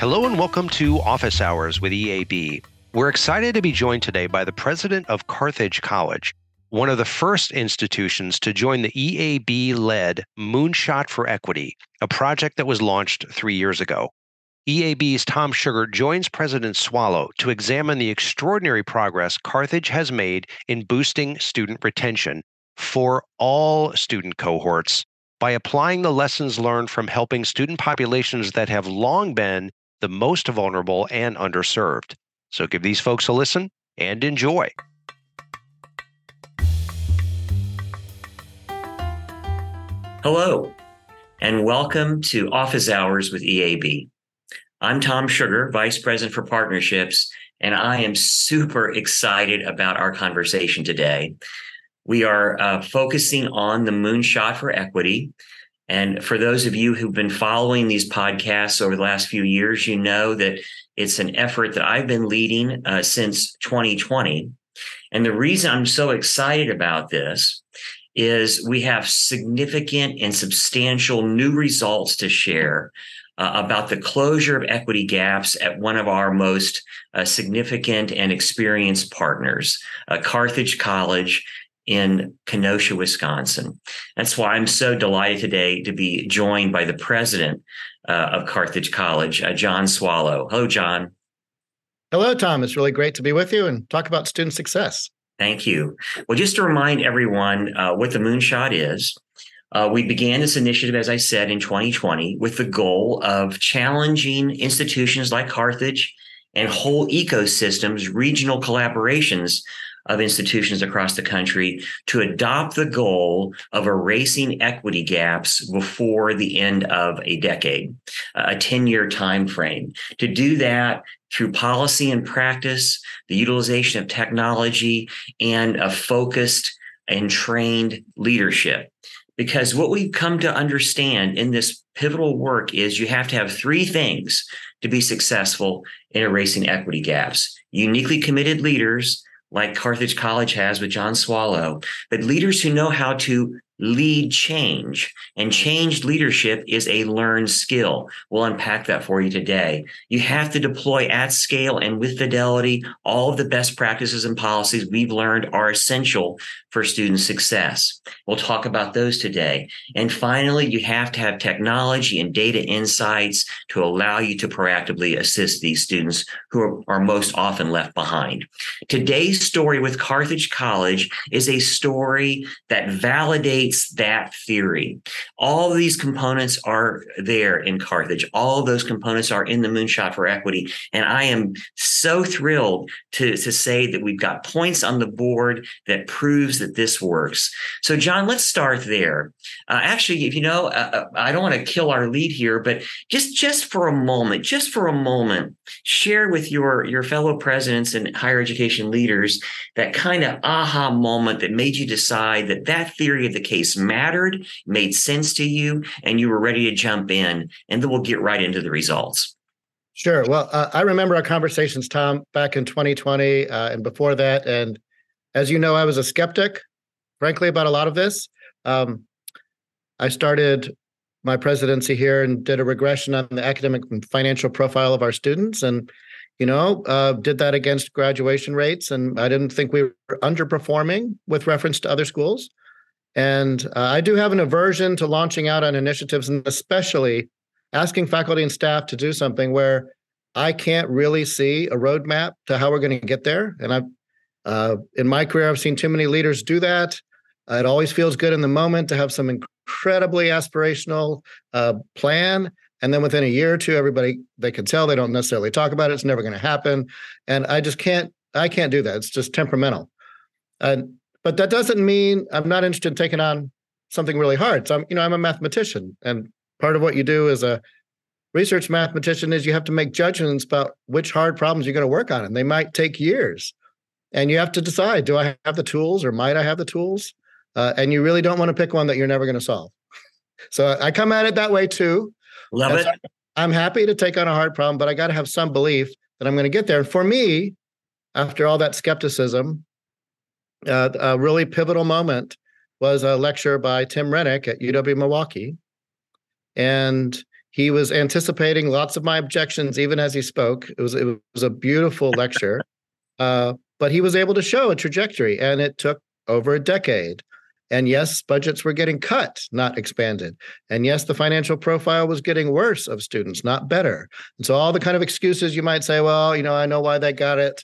Hello and welcome to Office Hours with EAB. We're excited to be joined today by the president of Carthage College, one of the first institutions to join the EAB led Moonshot for Equity, a project that was launched three years ago. EAB's Tom Sugar joins President Swallow to examine the extraordinary progress Carthage has made in boosting student retention for all student cohorts by applying the lessons learned from helping student populations that have long been the most vulnerable and underserved. So give these folks a listen and enjoy. Hello, and welcome to Office Hours with EAB. I'm Tom Sugar, Vice President for Partnerships, and I am super excited about our conversation today. We are uh, focusing on the Moonshot for Equity. And for those of you who've been following these podcasts over the last few years, you know that it's an effort that I've been leading uh, since 2020. And the reason I'm so excited about this is we have significant and substantial new results to share uh, about the closure of equity gaps at one of our most uh, significant and experienced partners, uh, Carthage College in Kenosha, Wisconsin. That's why I'm so delighted today to be joined by the president uh, of Carthage College, uh, John Swallow. Hello, John. Hello, Tom. It's really great to be with you and talk about student success. Thank you. Well, just to remind everyone uh, what the Moonshot is, uh, we began this initiative, as I said, in 2020 with the goal of challenging institutions like Carthage and whole ecosystems, regional collaborations of institutions across the country to adopt the goal of erasing equity gaps before the end of a decade, a 10 year time frame. To do that through policy and practice, the utilization of technology, and a focused and trained leadership because what we've come to understand in this pivotal work is you have to have three things to be successful in erasing equity gaps uniquely committed leaders like Carthage College has with John Swallow, but leaders who know how to lead change. And changed leadership is a learned skill. We'll unpack that for you today. You have to deploy at scale and with fidelity all of the best practices and policies we've learned are essential for student success. We'll talk about those today. And finally, you have to have technology and data insights to allow you to proactively assist these students who are most often left behind. Today's story with Carthage College is a story that validates that theory. All these components are there in Carthage. All those components are in the Moonshot for Equity. And I am so thrilled to, to say that we've got points on the board that proves that this works. So, John, let's start there. Uh, actually, if you know, uh, uh I don't want to kill our lead here, but just just for a moment, just for a moment, share with your your fellow presidents and higher education leaders that kind of aha moment that made you decide that that theory of the case case mattered, made sense to you, and you were ready to jump in. And then we'll get right into the results. Sure. Well, uh, I remember our conversations, Tom, back in 2020 uh, and before that. And as you know, I was a skeptic, frankly, about a lot of this. Um, I started my presidency here and did a regression on the academic and financial profile of our students. And you know, uh, did that against graduation rates. And I didn't think we were underperforming with reference to other schools. And uh, I do have an aversion to launching out on initiatives and especially asking faculty and staff to do something where I can't really see a roadmap to how we're going to get there. And I've, uh, in my career, I've seen too many leaders do that. Uh, it always feels good in the moment to have some incredibly aspirational uh, plan. And then within a year or two, everybody they can tell they don't necessarily talk about it. It's never going to happen. And I just can't. I can't do that. It's just temperamental. And but that doesn't mean I'm not interested in taking on something really hard. So I'm, you know, I'm a mathematician, and part of what you do as a research mathematician is you have to make judgments about which hard problems you're going to work on, and they might take years. And you have to decide: do I have the tools, or might I have the tools? Uh, and you really don't want to pick one that you're never going to solve. So I come at it that way too. Love it. I'm happy to take on a hard problem, but I got to have some belief that I'm going to get there. And for me, after all that skepticism, uh, a really pivotal moment was a lecture by Tim Renick at UW Milwaukee. And he was anticipating lots of my objections even as he spoke. It was it was a beautiful lecture, uh, but he was able to show a trajectory, and it took over a decade. And yes, budgets were getting cut, not expanded. And yes, the financial profile was getting worse of students, not better. And so all the kind of excuses you might say, well, you know, I know why they got it.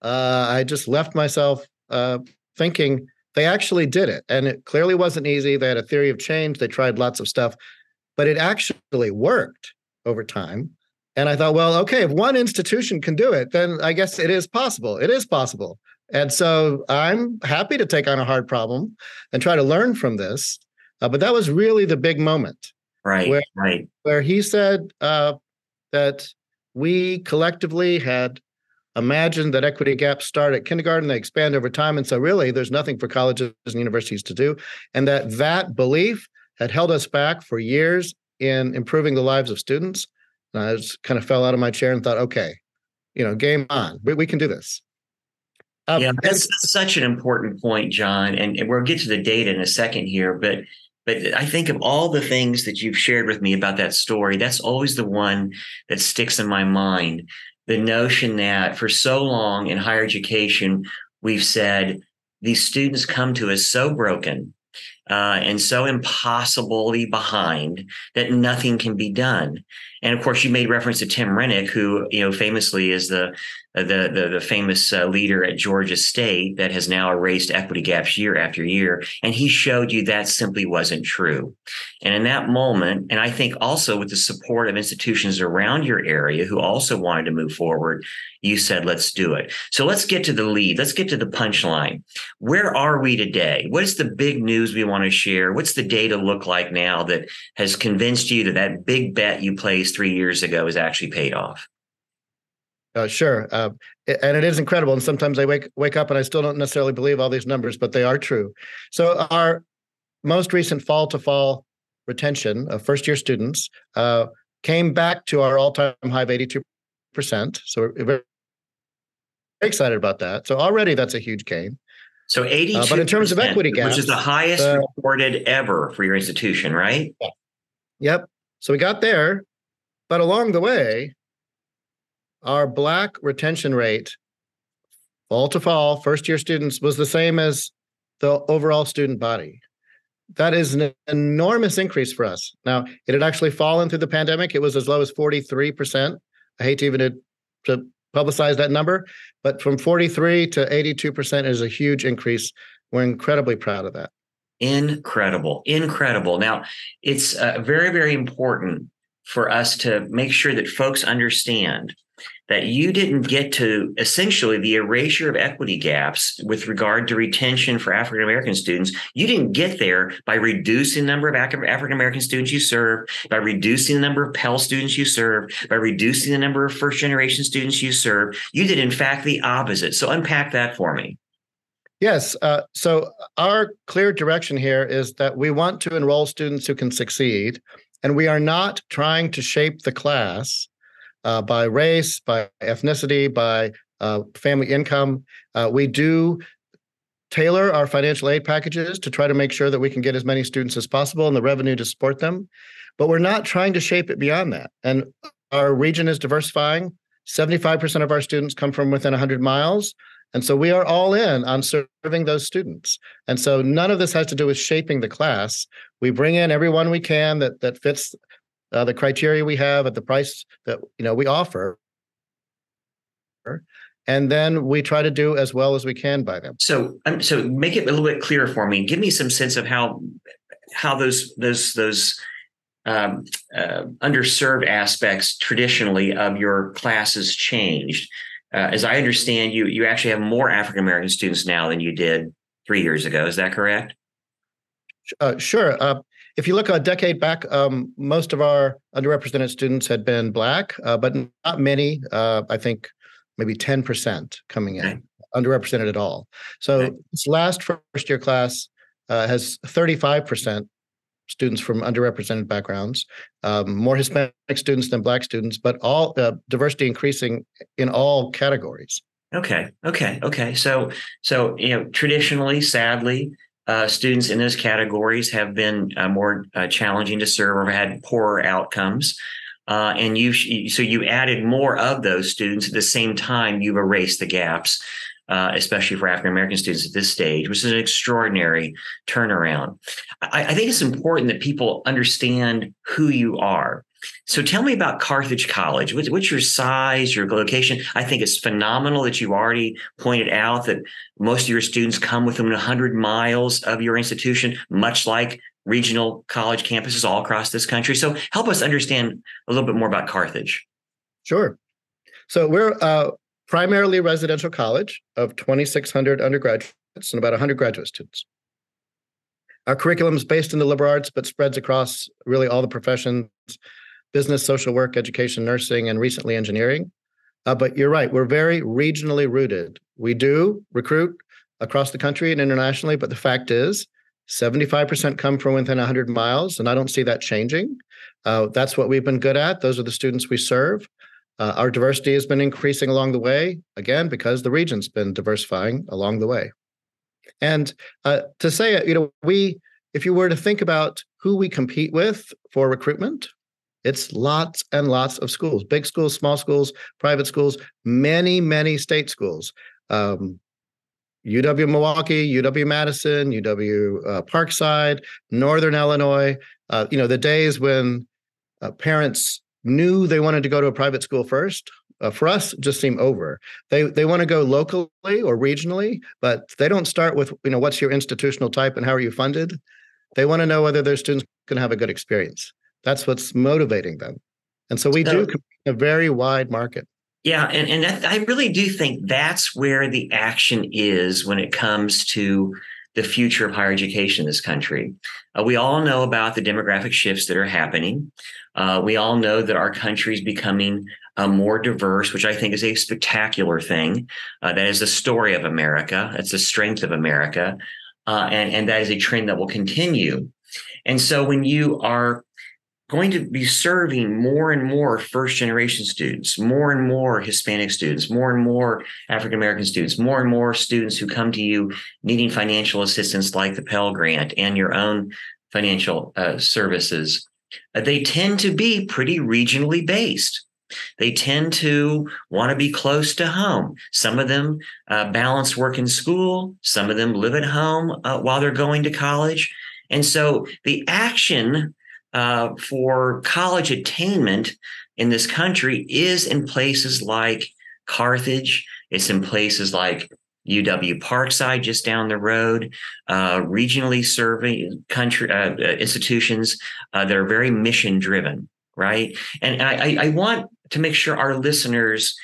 Uh, I just left myself uh, thinking they actually did it. And it clearly wasn't easy. They had a theory of change. They tried lots of stuff, but it actually worked over time. And I thought, well, okay, if one institution can do it, then I guess it is possible. It is possible. And so I'm happy to take on a hard problem and try to learn from this. Uh, but that was really the big moment. Right. Where, right. Where he said uh, that we collectively had imagined that equity gaps start at kindergarten, they expand over time. And so, really, there's nothing for colleges and universities to do. And that that belief had held us back for years in improving the lives of students. And I just kind of fell out of my chair and thought, okay, you know, game on. We, we can do this. Um, yeah, that's, that's, such an important point, John. And, and we'll get to the data in a second here, but but I think of all the things that you've shared with me about that story, that's always the one that sticks in my mind. The notion that for so long in higher education, we've said these students come to us so broken uh, and so impossibly behind that nothing can be done. And of course, you made reference to Tim Renick, who you know famously is the the the, the famous uh, leader at Georgia State that has now erased equity gaps year after year, and he showed you that simply wasn't true. And in that moment, and I think also with the support of institutions around your area who also wanted to move forward, you said, "Let's do it." So let's get to the lead. Let's get to the punchline. Where are we today? What is the big news we want to share? What's the data look like now that has convinced you that that big bet you placed three years ago is actually paid off? Uh, sure, uh, and it is incredible. And sometimes I wake wake up and I still don't necessarily believe all these numbers, but they are true. So our most recent fall to fall retention of first year students uh, came back to our all time high of eighty two percent. So we're very excited about that. So already that's a huge gain. So 82 uh, but in terms of equity gaps, which is the highest uh, reported ever for your institution, right? Yeah. Yep. So we got there, but along the way, our black retention rate, fall to fall, first year students, was the same as the overall student body. That is an enormous increase for us. Now, it had actually fallen through the pandemic. It was as low as 43%. I hate to even to, to publicize that number, but from 43 to 82% is a huge increase. We're incredibly proud of that. Incredible. Incredible. Now, it's uh, very, very important for us to make sure that folks understand that you didn't get to essentially the erasure of equity gaps with regard to retention for African American students. You didn't get there by reducing the number of African American students you serve, by reducing the number of Pell students you serve, by reducing the number of first generation students you serve. You did, in fact, the opposite. So unpack that for me. Yes. Uh, so our clear direction here is that we want to enroll students who can succeed, and we are not trying to shape the class uh, by race, by ethnicity, by uh, family income. Uh, we do tailor our financial aid packages to try to make sure that we can get as many students as possible and the revenue to support them. But we're not trying to shape it beyond that. And our region is diversifying. 75% of our students come from within 100 miles. And so we are all in on serving those students. And so none of this has to do with shaping the class. We bring in everyone we can that that fits uh, the criteria we have at the price that you know we offer. And then we try to do as well as we can by them. So um, so make it a little bit clearer for me. Give me some sense of how how those those those um, uh, underserved aspects traditionally of your classes changed. Uh, as i understand you you actually have more african american students now than you did three years ago. Is that correct uh, sure uh, if you look a decade back, um, most of our underrepresented students had been Black, uh, but not many. Uh, I think maybe 10% coming in, underrepresented at all. So this last first year class uh, has 35% students from underrepresented backgrounds, um, more Hispanic students than Black students, but all uh, diversity increasing in all categories. Okay. Okay. Okay. So, so you know, traditionally, sadly, uh, students in those categories have been uh, more uh, challenging to serve or had poorer outcomes. Uh, and you so you added more of those students at the same time you've erased the gaps uh, especially for African American students at this stage, which is an extraordinary turnaround. I, I, think it's important that people understand who you are. So tell me about Carthage College. What's, your size, your location? I think it's phenomenal that you've already pointed out that most of your students come within 100 miles of your institution, much like regional college campuses all across this country. So help us understand a little bit more about Carthage. Sure. So we're uh, primarily residential college of 2,600 undergraduates and about 100 graduate students. Our curriculum is based in the liberal arts, but spreads across really all the professions business, social work, education, nursing, and recently engineering. Uh, but you're right, we're very regionally rooted. We do recruit across the country and internationally, but the fact is 75% come from within 100 miles, and I don't see that changing. Uh, that's what we've been good at. Those are the students we serve. Uh, our diversity has been increasing along the way, again, because the region's been diversifying along the way. And uh, to say it, you know, we, if you were to think about who we compete with for recruitment, it's lots and lots of schools, big schools, small schools, private schools, many, many state schools. Um, UW Milwaukee, UW Madison, UW uh, Parkside, Northern Illinois. Uh, you know, the days when uh, parents knew they wanted to go to a private school first, uh, for us, just seem over. They they want to go locally or regionally, but they don't start with you know what's your institutional type and how are you funded. They want to know whether their students can have a good experience. That's what's motivating them. And so we so, do a very wide market. Yeah, and and that, I really do think that's where the action is when it comes to the future of higher education in this country. Uh, we all know about the demographic shifts that are happening. Uh, we all know that our country is becoming uh, more diverse, which I think is a spectacular thing. Uh, that is the story of America. That's the strength of America, uh, and and that is a trend that will continue. And so when you are going to be serving more and more first generation students, more and more Hispanic students, more and more African American students, more and more students who come to you needing financial assistance like the Pell Grant and your own financial uh, services. Uh, they tend to be pretty regionally based. They tend to want to be close to home. Some of them uh, balance work and school. Some of them live at home uh, while they're going to college. And so the action uh, for college attainment in this country is in places like Carthage. It's in places like UW Parkside, just down the road, uh, regionally serving country uh, institutions uh, that are very mission driven, right? And I, I want to make sure our listeners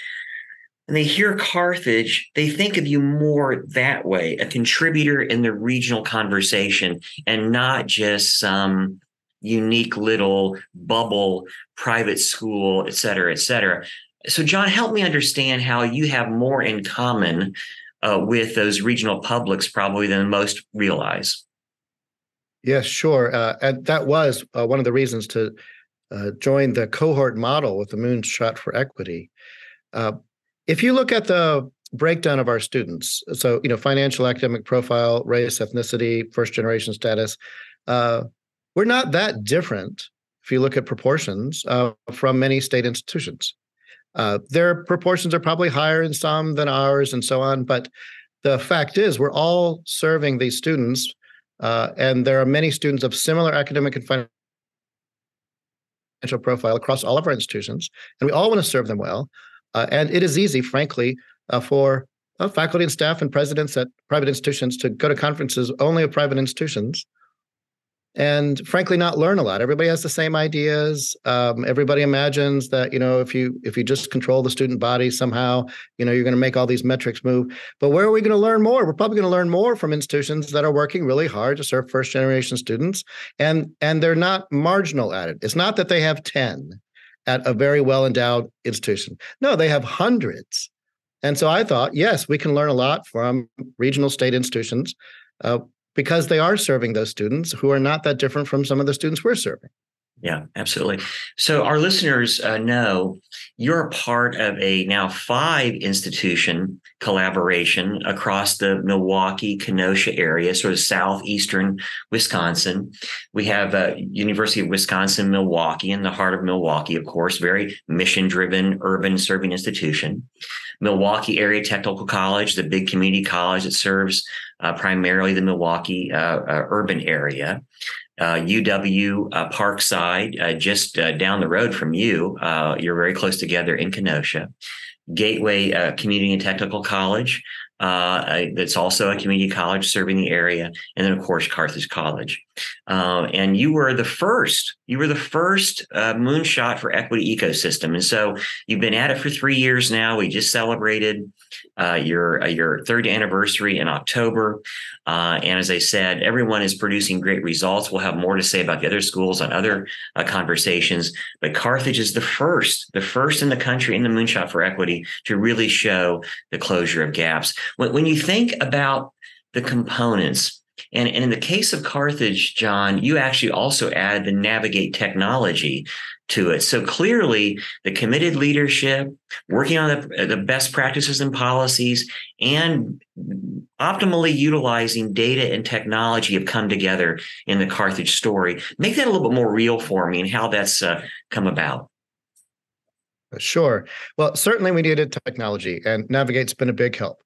when they hear Carthage, they think of you more that way, a contributor in the regional conversation and not just some unique little bubble private school, et cetera, et cetera. So, John, help me understand how you have more in common uh, with those regional publics probably than most realize. Yes, sure. Uh, and that was uh, one of the reasons to uh, join the cohort model with the Moonshot for Equity. Uh, if you look at the breakdown of our students, so you know, financial, academic profile, race, ethnicity, first generation status, uh, we're not that different if you look at proportions uh, from many state institutions. Uh, their proportions are probably higher in some than ours and so on. But the fact is, we're all serving these students, uh, and there are many students of similar academic and financial profile across all of our institutions, and we all want to serve them well. Uh, and it is easy, frankly, uh, for uh, faculty and staff and presidents at private institutions to go to conferences only of private institutions and frankly not learn a lot. Everybody has the same ideas um, everybody imagines that you know if you if you just control the student body somehow you know you're going to make all these metrics move. But where are we going to learn more? We're probably going to learn more from institutions that are working really hard to serve first generation students and and they're not marginal at it. It's not that they have 10 at a very well endowed institution. No they have hundreds. And so i thought yes we can learn a lot from regional state institutions uh, because they are serving those students who are not that different from some of the students we're serving. Yeah, absolutely. So our listeners uh, know you're a part of a now five institution collaboration across the Milwaukee, Kenosha area, sort of southeastern Wisconsin. We have uh, University of Wisconsin Milwaukee in the heart of Milwaukee, of course, very mission-driven, urban serving institution. Milwaukee Area Technical College, the big community college that serves uh, primarily the Milwaukee uh, uh, urban area UW uh, Parkside, uh, just uh, down the road from you. You're very close together in Kenosha. Gateway Community and Technical College, Uh, that's also a community college serving the area, and then of course Carthage College. Um, and you were the first. You were the first uh, moonshot for equity ecosystem, and so you've been at it for three years now. We just celebrated your your third anniversary in October. Uh, and as I said, everyone is producing great results. We'll have more to say about the other schools on other uh, conversations. But Carthage is the first, the first in the country in the Moonshot for Equity to really show the closure of gaps. When, when you think about the components, and, and in the case of Carthage, John, you actually also add the Navigate technology to it. So clearly, the committed leadership, working on the, the best practices and policies, and optimally utilizing data and technology have come together in the Carthage story. Make that a little bit more real for me and how that's uh, come about. Sure. Well, certainly we needed technology, and Navigate's been a big help.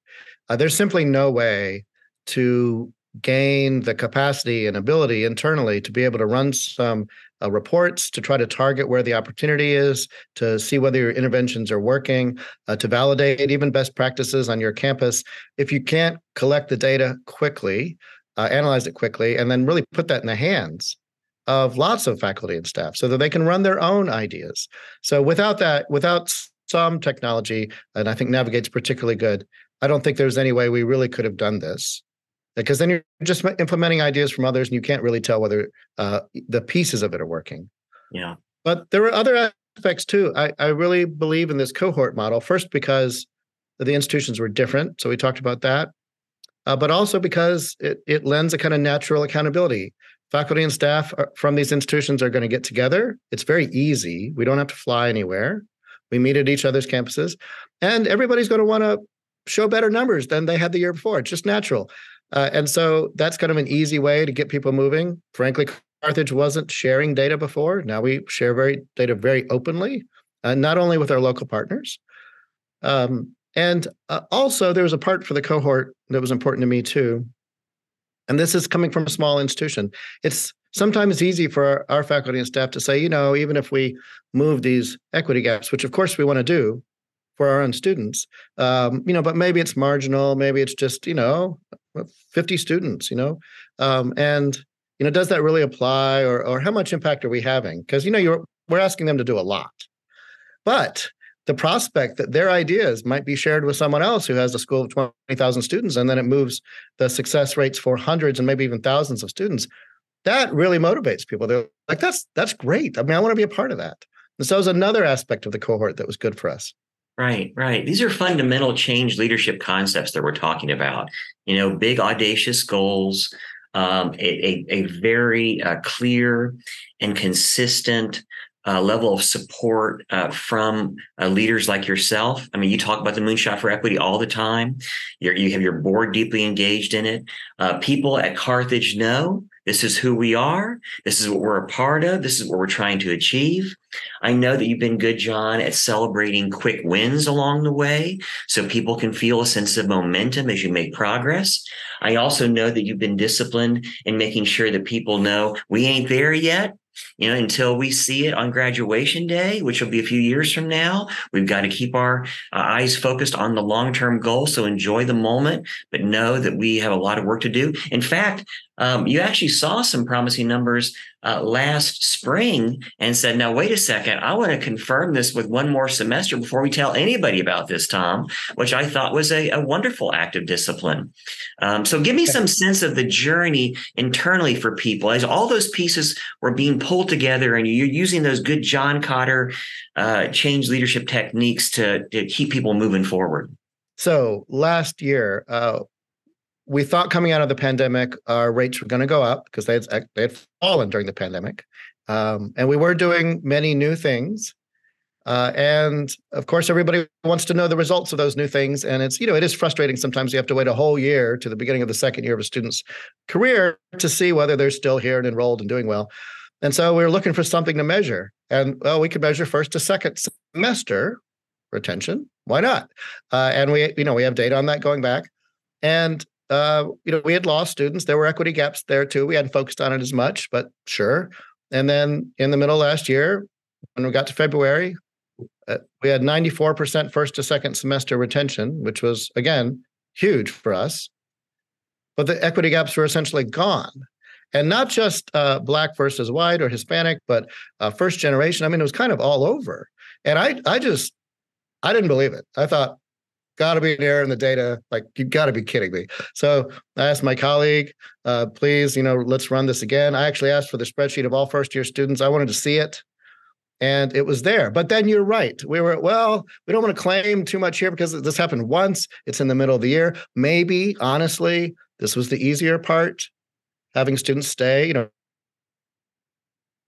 Uh, there's simply no way to gain the capacity and ability internally to be able to run some uh, reports to try to target where the opportunity is, to see whether your interventions are working, uh, to validate even best practices on your campus. If you can't collect the data quickly, uh, analyze it quickly, and then really put that in the hands of lots of faculty and staff so that they can run their own ideas. So without that, without some technology, and I think Navigate's particularly good, I don't think there's any way we really could have done this because then you're just implementing ideas from others and you can't really tell whether uh, the pieces of it are working. Yeah. But there are other aspects too. I, I really believe in this cohort model, first because the institutions were different. So we talked about that. Uh, but also because it, it lends a kind of natural accountability. Faculty and staff are, from these institutions are going to get together. It's very easy. We don't have to fly anywhere. We meet at each other's campuses, and everybody's going to want to show better numbers than they had the year before. It's just natural. Uh, and so that's kind of an easy way to get people moving. Frankly, Carthage wasn't sharing data before. Now we share very data very openly, uh, not only with our local partners. Um, and uh, also, there was a part for the cohort that was important to me too. And this is coming from a small institution. It's sometimes easy for our, our faculty and staff to say, you know, even if we move these equity gaps, which of course we want to do, for our own students um, you know but maybe it's marginal maybe it's just you know 50 students you know? Um, and you know does that really apply or or how much impact are we having? Because you know you're we're asking them to do a lot. But the prospect that their ideas might be shared with someone else who has a school of 20,000 students and then it moves the success rates for hundreds and maybe even thousands of students that really motivates people. They're like that's that's great. I mean i want to be a part of that. And so it was another aspect of the cohort that was good for us Right, right. These are fundamental change leadership concepts that we're talking about. You know, big audacious goals, um, a, a, a, very uh, clear and consistent uh, level of support uh, from uh, leaders like yourself. I mean, you talk about the Moonshot for Equity all the time. You're, you have your board deeply engaged in it. Uh, people at Carthage know this is who we are. This is what we're a part of. This is what we're trying to achieve. I know that you've been good, John, at celebrating quick wins along the way so people can feel a sense of momentum as you make progress. I also know that you've been disciplined in making sure that people know we ain't there yet you know, until we see it on graduation day, which will be a few years from now. We've got to keep our uh, eyes focused on the long term goal. So enjoy the moment, but know that we have a lot of work to do. In fact, um, you actually saw some promising numbers uh, last spring and said, now, wait a second, I want to confirm this with one more semester before we tell anybody about this, Tom, which I thought was a, a wonderful act of discipline. Um, so give me some sense of the journey internally for people as all those pieces were being pulled together and you're using those good John Kotter uh, change leadership techniques to, to keep people moving forward. So last year, uh, we thought coming out of the pandemic, our rates were going to go up because they had, they had fallen during the pandemic. Um, and we were doing many new things. Uh, and of course, everybody wants to know the results of those new things. And it's, you know, it is frustrating sometimes you have to wait a whole year to the beginning of the second year of a student's career to see whether they're still here and enrolled and doing well. And so we were looking for something to measure. And well, we could measure first to second semester retention. Why not? Uh, and we, you know, we have data on that going back. And uh, you know, we had lost students. There were equity gaps there too. We hadn't focused on it as much, but sure. And then in the middle last year, when we got to February, uh, we had 94% first to second semester retention, which was again huge for us. But the equity gaps were essentially gone. And not just uh, black versus white or Hispanic, but uh, first generation. I mean, it was kind of all over. And I, I just, I didn't believe it. I thought, got to be an error in the data. Like you got to be kidding me. So I asked my colleague, uh, please, you know, let's run this again. I actually asked for the spreadsheet of all first year students. I wanted to see it. And it was there. But then you're right. We were, well, we don't want to claim too much here because this happened once. It's in the middle of the year. Maybe, honestly, this was the easier part, having students stay, you know,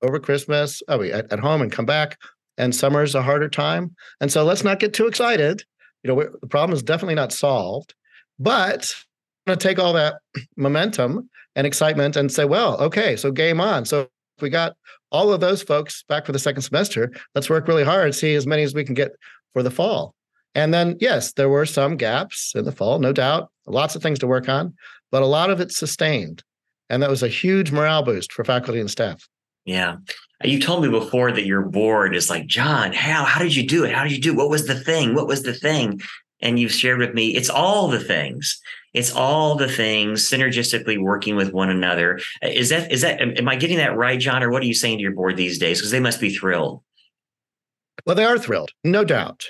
over Christmas, oh, at, at home and come back. And summer is a harder time. And so let's not get too excited you know, the problem is definitely not solved, but I'm going to take all that momentum and excitement and say, well, okay, so game on. So if we got all of those folks back for the second semester, let's work really hard, see as many as we can get for the fall. And then, yes, there were some gaps in the fall, no doubt, lots of things to work on, but a lot of it sustained. And that was a huge morale boost for faculty and staff. Yeah. You told me before that your board is like, John, how how did you do it? How did you do? It? What was the thing? What was the thing? And you've shared with me, it's all the things. It's all the things synergistically working with one another. Is that is that am I getting that right, John? Or what are you saying to your board these days? Because they must be thrilled. Well, they are thrilled, no doubt.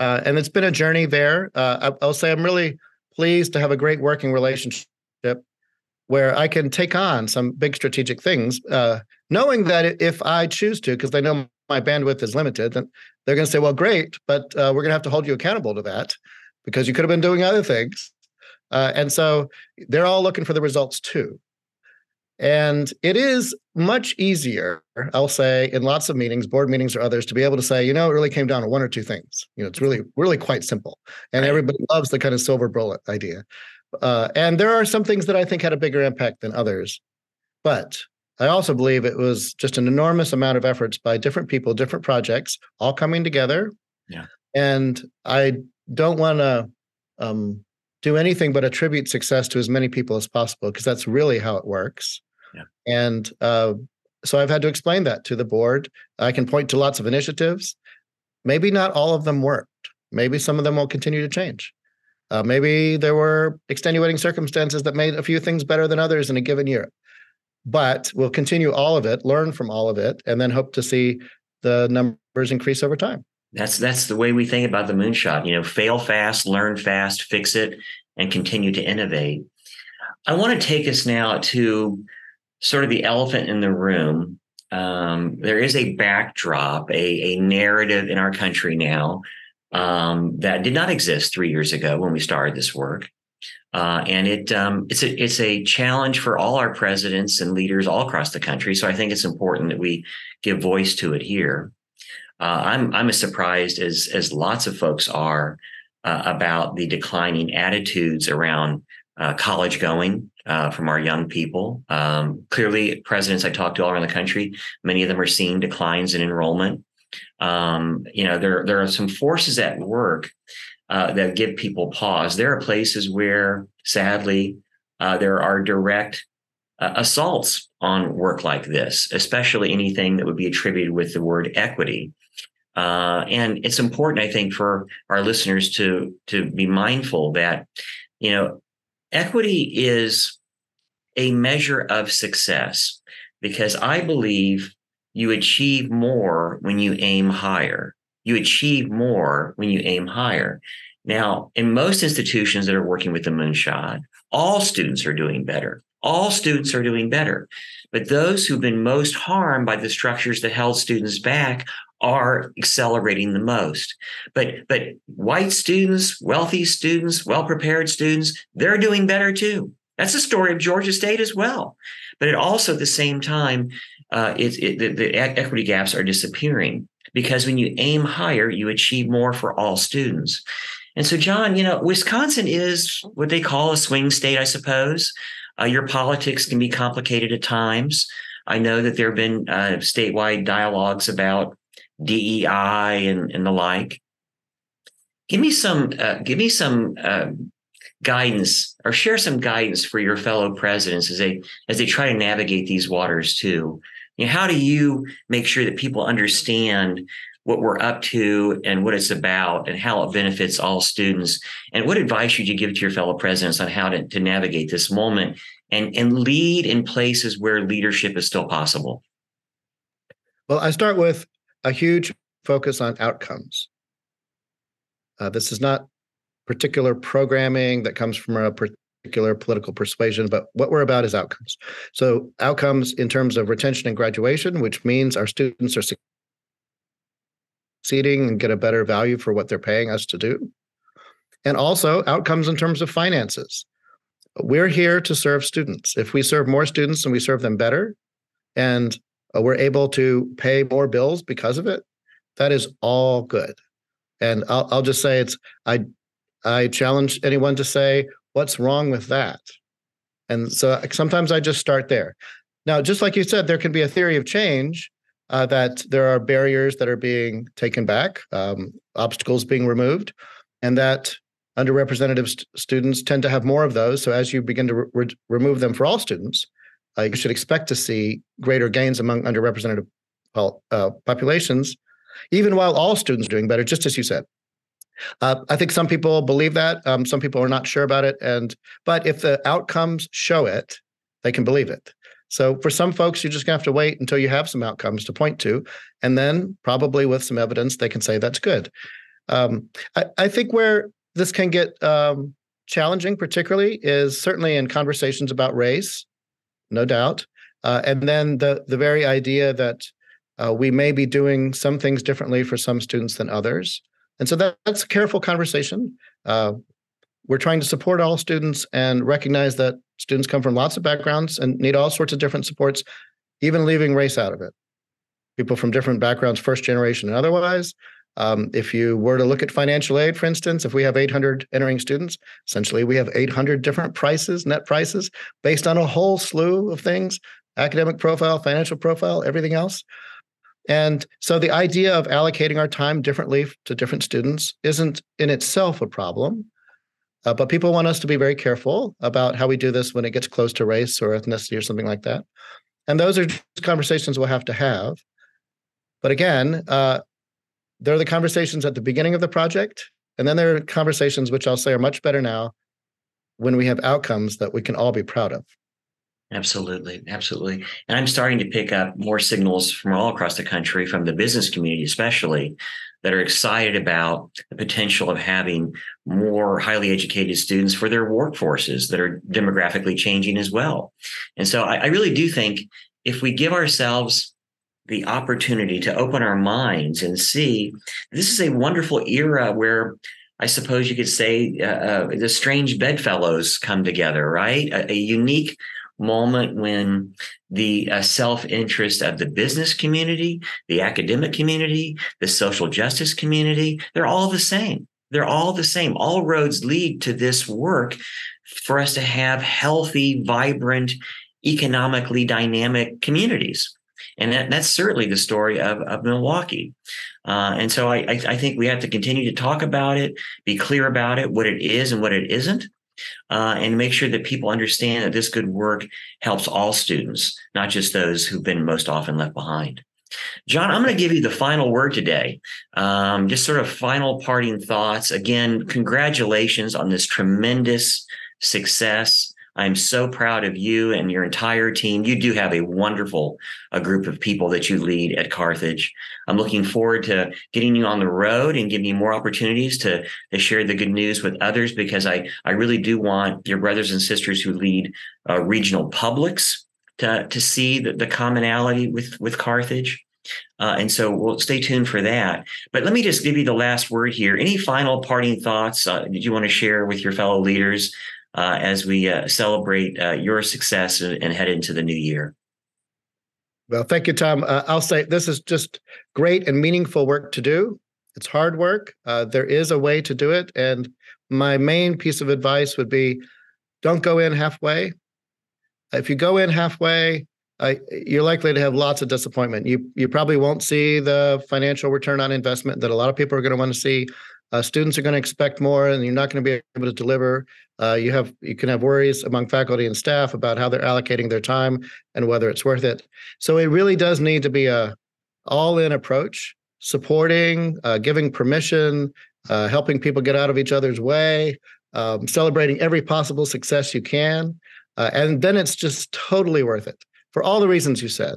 Uh, and it's been a journey there. Uh, I'll say I'm really pleased to have a great working relationship where I can take on some big strategic things, uh, knowing that if I choose to, because they know my bandwidth is limited, then they're going to say, "Well, great, but uh, we're going to have to hold you accountable to that because you could have been doing other things." Uh, and so they're all looking for the results too. And it is much easier, I'll say, in lots of meetings, board meetings or others, to be able to say, you know, it really came down to one or two things. You know, it's really, really quite simple. And everybody loves the kind of silver bullet idea. Uh, and there are some things that I think had a bigger impact than others. But I also believe it was just an enormous amount of efforts by different people, different projects, all coming together. Yeah. And I don't want to um, do anything but attribute success to as many people as possible because that's really how it works. Yeah. And uh, so I've had to explain that to the board. I can point to lots of initiatives. Maybe not all of them worked. Maybe some of them will continue to change. Uh, maybe there were extenuating circumstances that made a few things better than others in a given year. But we'll continue all of it, learn from all of it, and then hope to see the numbers increase over time. That's that's the way we think about the moonshot. You know, fail fast, learn fast, fix it, and continue to innovate. I want to take us now to sort of the elephant in the room. Um, there is a backdrop, a, a narrative in our country now um, that did not exist three years ago when we started this work. Uh, and it um, it's a it's a challenge for all our presidents and leaders all across the country. So I think it's important that we give voice to it here. Uh, I'm I'm as surprised as as lots of folks are uh, about the declining attitudes around uh, college going uh, from our young people. Um, clearly, presidents I talk to all around the country, many of them are seeing declines in enrollment. Um, you know, there there are some forces at work uh, that give people pause. There are places where, sadly, uh, there are direct uh, assaults on work like this, especially anything that would be attributed with the word equity. Uh, and it's important, I think, for our listeners to to be mindful that you know equity is a measure of success because I believe you achieve more when you aim higher. You achieve more when you aim higher. Now, in most institutions that are working with the moonshot, all students are doing better. All students are doing better. But those who've been most harmed by the structures that held students back are accelerating the most. But but white students, wealthy students, well-prepared students, they're doing better too. That's the story of Georgia State as well. But it also at the same time uh, it, it, the, the equity gaps are disappearing because when you aim higher, you achieve more for all students. And so, John, you know, Wisconsin is what they call a swing state, I suppose. Uh, your politics can be complicated at times. I know that there have been uh, statewide dialogues about DEI and, and the like. Give me some, uh, give me some uh, guidance, or share some guidance for your fellow presidents as they as they try to navigate these waters too. You know, how do you make sure that people understand what we're up to and what it's about and how it benefits all students. And what advice should you give to your fellow presidents on how to, to navigate this moment and, and lead in places where leadership is still possible? Well, I start with a huge focus on outcomes. Uh, this is not particular programming that comes from a particular political persuasion, but what we're about is outcomes. So, outcomes in terms of retention and graduation, which means our students are succeeding and get a better value for what they're paying us to do. And also outcomes in terms of finances. We're here to serve students. If we serve more students and we serve them better, and uh, we're able to pay more bills because of it, that is all good. And I'll, I'll just say it's I I challenge anyone to say what's wrong with that. And so sometimes I just start there. Now, just like you said, there can be a theory of change uh, that there are barriers that are being taken back, um, obstacles being removed, and that underrepresented st- students tend to have more of those. So as you begin to re- remove them for all students, uh, you should expect to see greater gains among underrepresented uh, populations, even while all students are doing better, just as you said. Uh, I think some people believe that. Um, some people are not sure about it, and but if the outcomes show it, they can believe it. So for some folks, you're just gonna have to wait until you have some outcomes to point to, and then probably with some evidence, they can say that's good. Um, I, I, think where this can get um, challenging, particularly, is certainly in conversations about race, no doubt, uh, and then the the very idea that uh, we may be doing some things differently for some students than others, and so that, that's a careful conversation. Uh, we're trying to support all students and recognize that students come from lots of backgrounds and need all sorts of different supports, even leaving race out of it. People from different backgrounds, first generation and otherwise. Um, if you were to look at financial aid, for instance, if we have 800 entering students, essentially we have 800 different prices, net prices, based on a whole slew of things academic profile, financial profile, everything else. And so the idea of allocating our time differently to different students isn't in itself a problem. Uh, but people want us to be very careful about how we do this when it gets close to race or ethnicity or something like that. And those are conversations we'll have to have. But again, uh, there are the conversations at the beginning of the project. And then there are conversations which I'll say are much better now when we have outcomes that we can all be proud of. Absolutely. Absolutely. And I'm starting to pick up more signals from all across the country, from the business community, especially, that are excited about the potential of having more highly educated students for their workforces that are demographically changing as well. And so I, I really do think if we give ourselves the opportunity to open our minds and see this is a wonderful era where I suppose you could say uh, uh, the strange bedfellows come together, right? A, a unique moment when the uh, self interest of the business community, the academic community, the social justice community, they're all the same. They're all the same. All roads lead to this work for us to have healthy, vibrant, economically dynamic communities. And that, that's certainly the story of, of Milwaukee. Uh, and so I, I, I think we have to continue to talk about it, be clear about it, what it is and what it isn't uh, and make sure that people understand that this good work helps all students, not just those who've been most often left behind. John, I'm going to give you the final word today. Um, just sort of final parting thoughts. Again, congratulations on this tremendous success. I'm so proud of you and your entire team. You do have a wonderful a group of people that you lead at Carthage. I'm looking forward to getting you on the road and giving you more opportunities to, to share the good news with others because I, I really do want your brothers and sisters who lead uh, regional publics to, to see the, the commonality with, with Carthage. Uh, and so we'll stay tuned for that. But let me just give you the last word here. Any final parting thoughts uh, did you want to share with your fellow leaders uh, as we uh, celebrate uh, your success and head into the new year. Well, thank you, Tom. Uh, I'll say this is just great and meaningful work to do. It's hard work. Uh, there is a way to do it. And my main piece of advice would be don't go in halfway. If you go in halfway, uh, you're likely to have lots of disappointment. You you probably won't see the financial return on investment that a lot of people are going to want to see. Uh, students are going to expect more, and you're not going to be able to deliver. Uh, you have you can have worries among faculty and staff about how they're allocating their time and whether it's worth it. So it really does need to be a all-in approach, supporting, uh, giving permission, uh, helping people get out of each other's way, um, celebrating every possible success you can, uh, and then it's just totally worth it for all the reasons you said.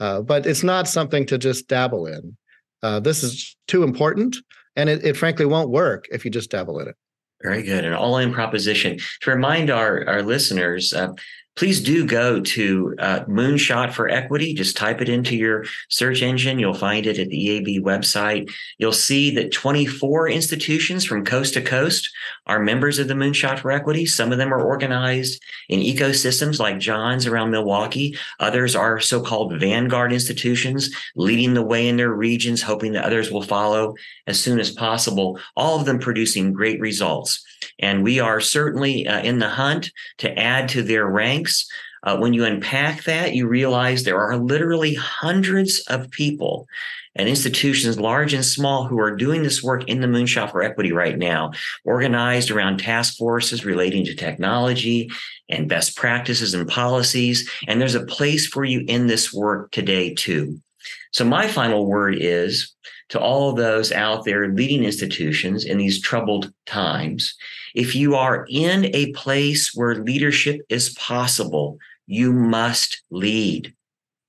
Uh, but it's not something to just dabble in. Uh, this is too important, and it, it frankly won't work if you just dabble in it. Very good. An all in proposition. To remind our, our listeners, uh, please do go to uh, Moonshot for Equity. Just type it into your search engine. You'll find it at the EAB website. You'll see that 24 institutions from coast to coast are members of the Moonshot for Equity. Some of them are organized in ecosystems like John's around Milwaukee. Others are so called vanguard institutions leading the way in their regions, hoping that others will follow as soon as possible. All of them producing great results. And we are certainly uh, in the hunt to add to their ranks. Uh, when you unpack that, you realize there are literally hundreds of people and institutions, large and small, who are doing this work in the Moonshot for Equity right now, organized around task forces relating to technology and best practices and policies. And there's a place for you in this work today, too. So, my final word is to all those out there leading institutions in these troubled times if you are in a place where leadership is possible, you must lead.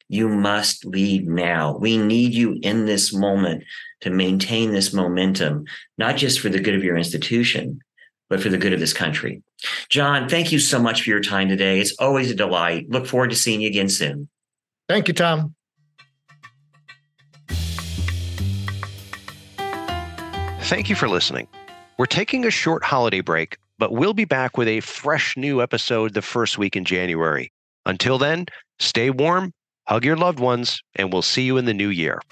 You must lead now. We need you in this moment to maintain this momentum, not just for the good of your institution, but for the good of this country. John, thank you so much for your time today. It's always a delight. Look forward to seeing you again soon. Thank you, Tom. Thank you for listening. We're taking a short holiday break, but we'll be back with a fresh new episode the first week in January. Until then, stay warm, hug your loved ones, and we'll see you in the new year.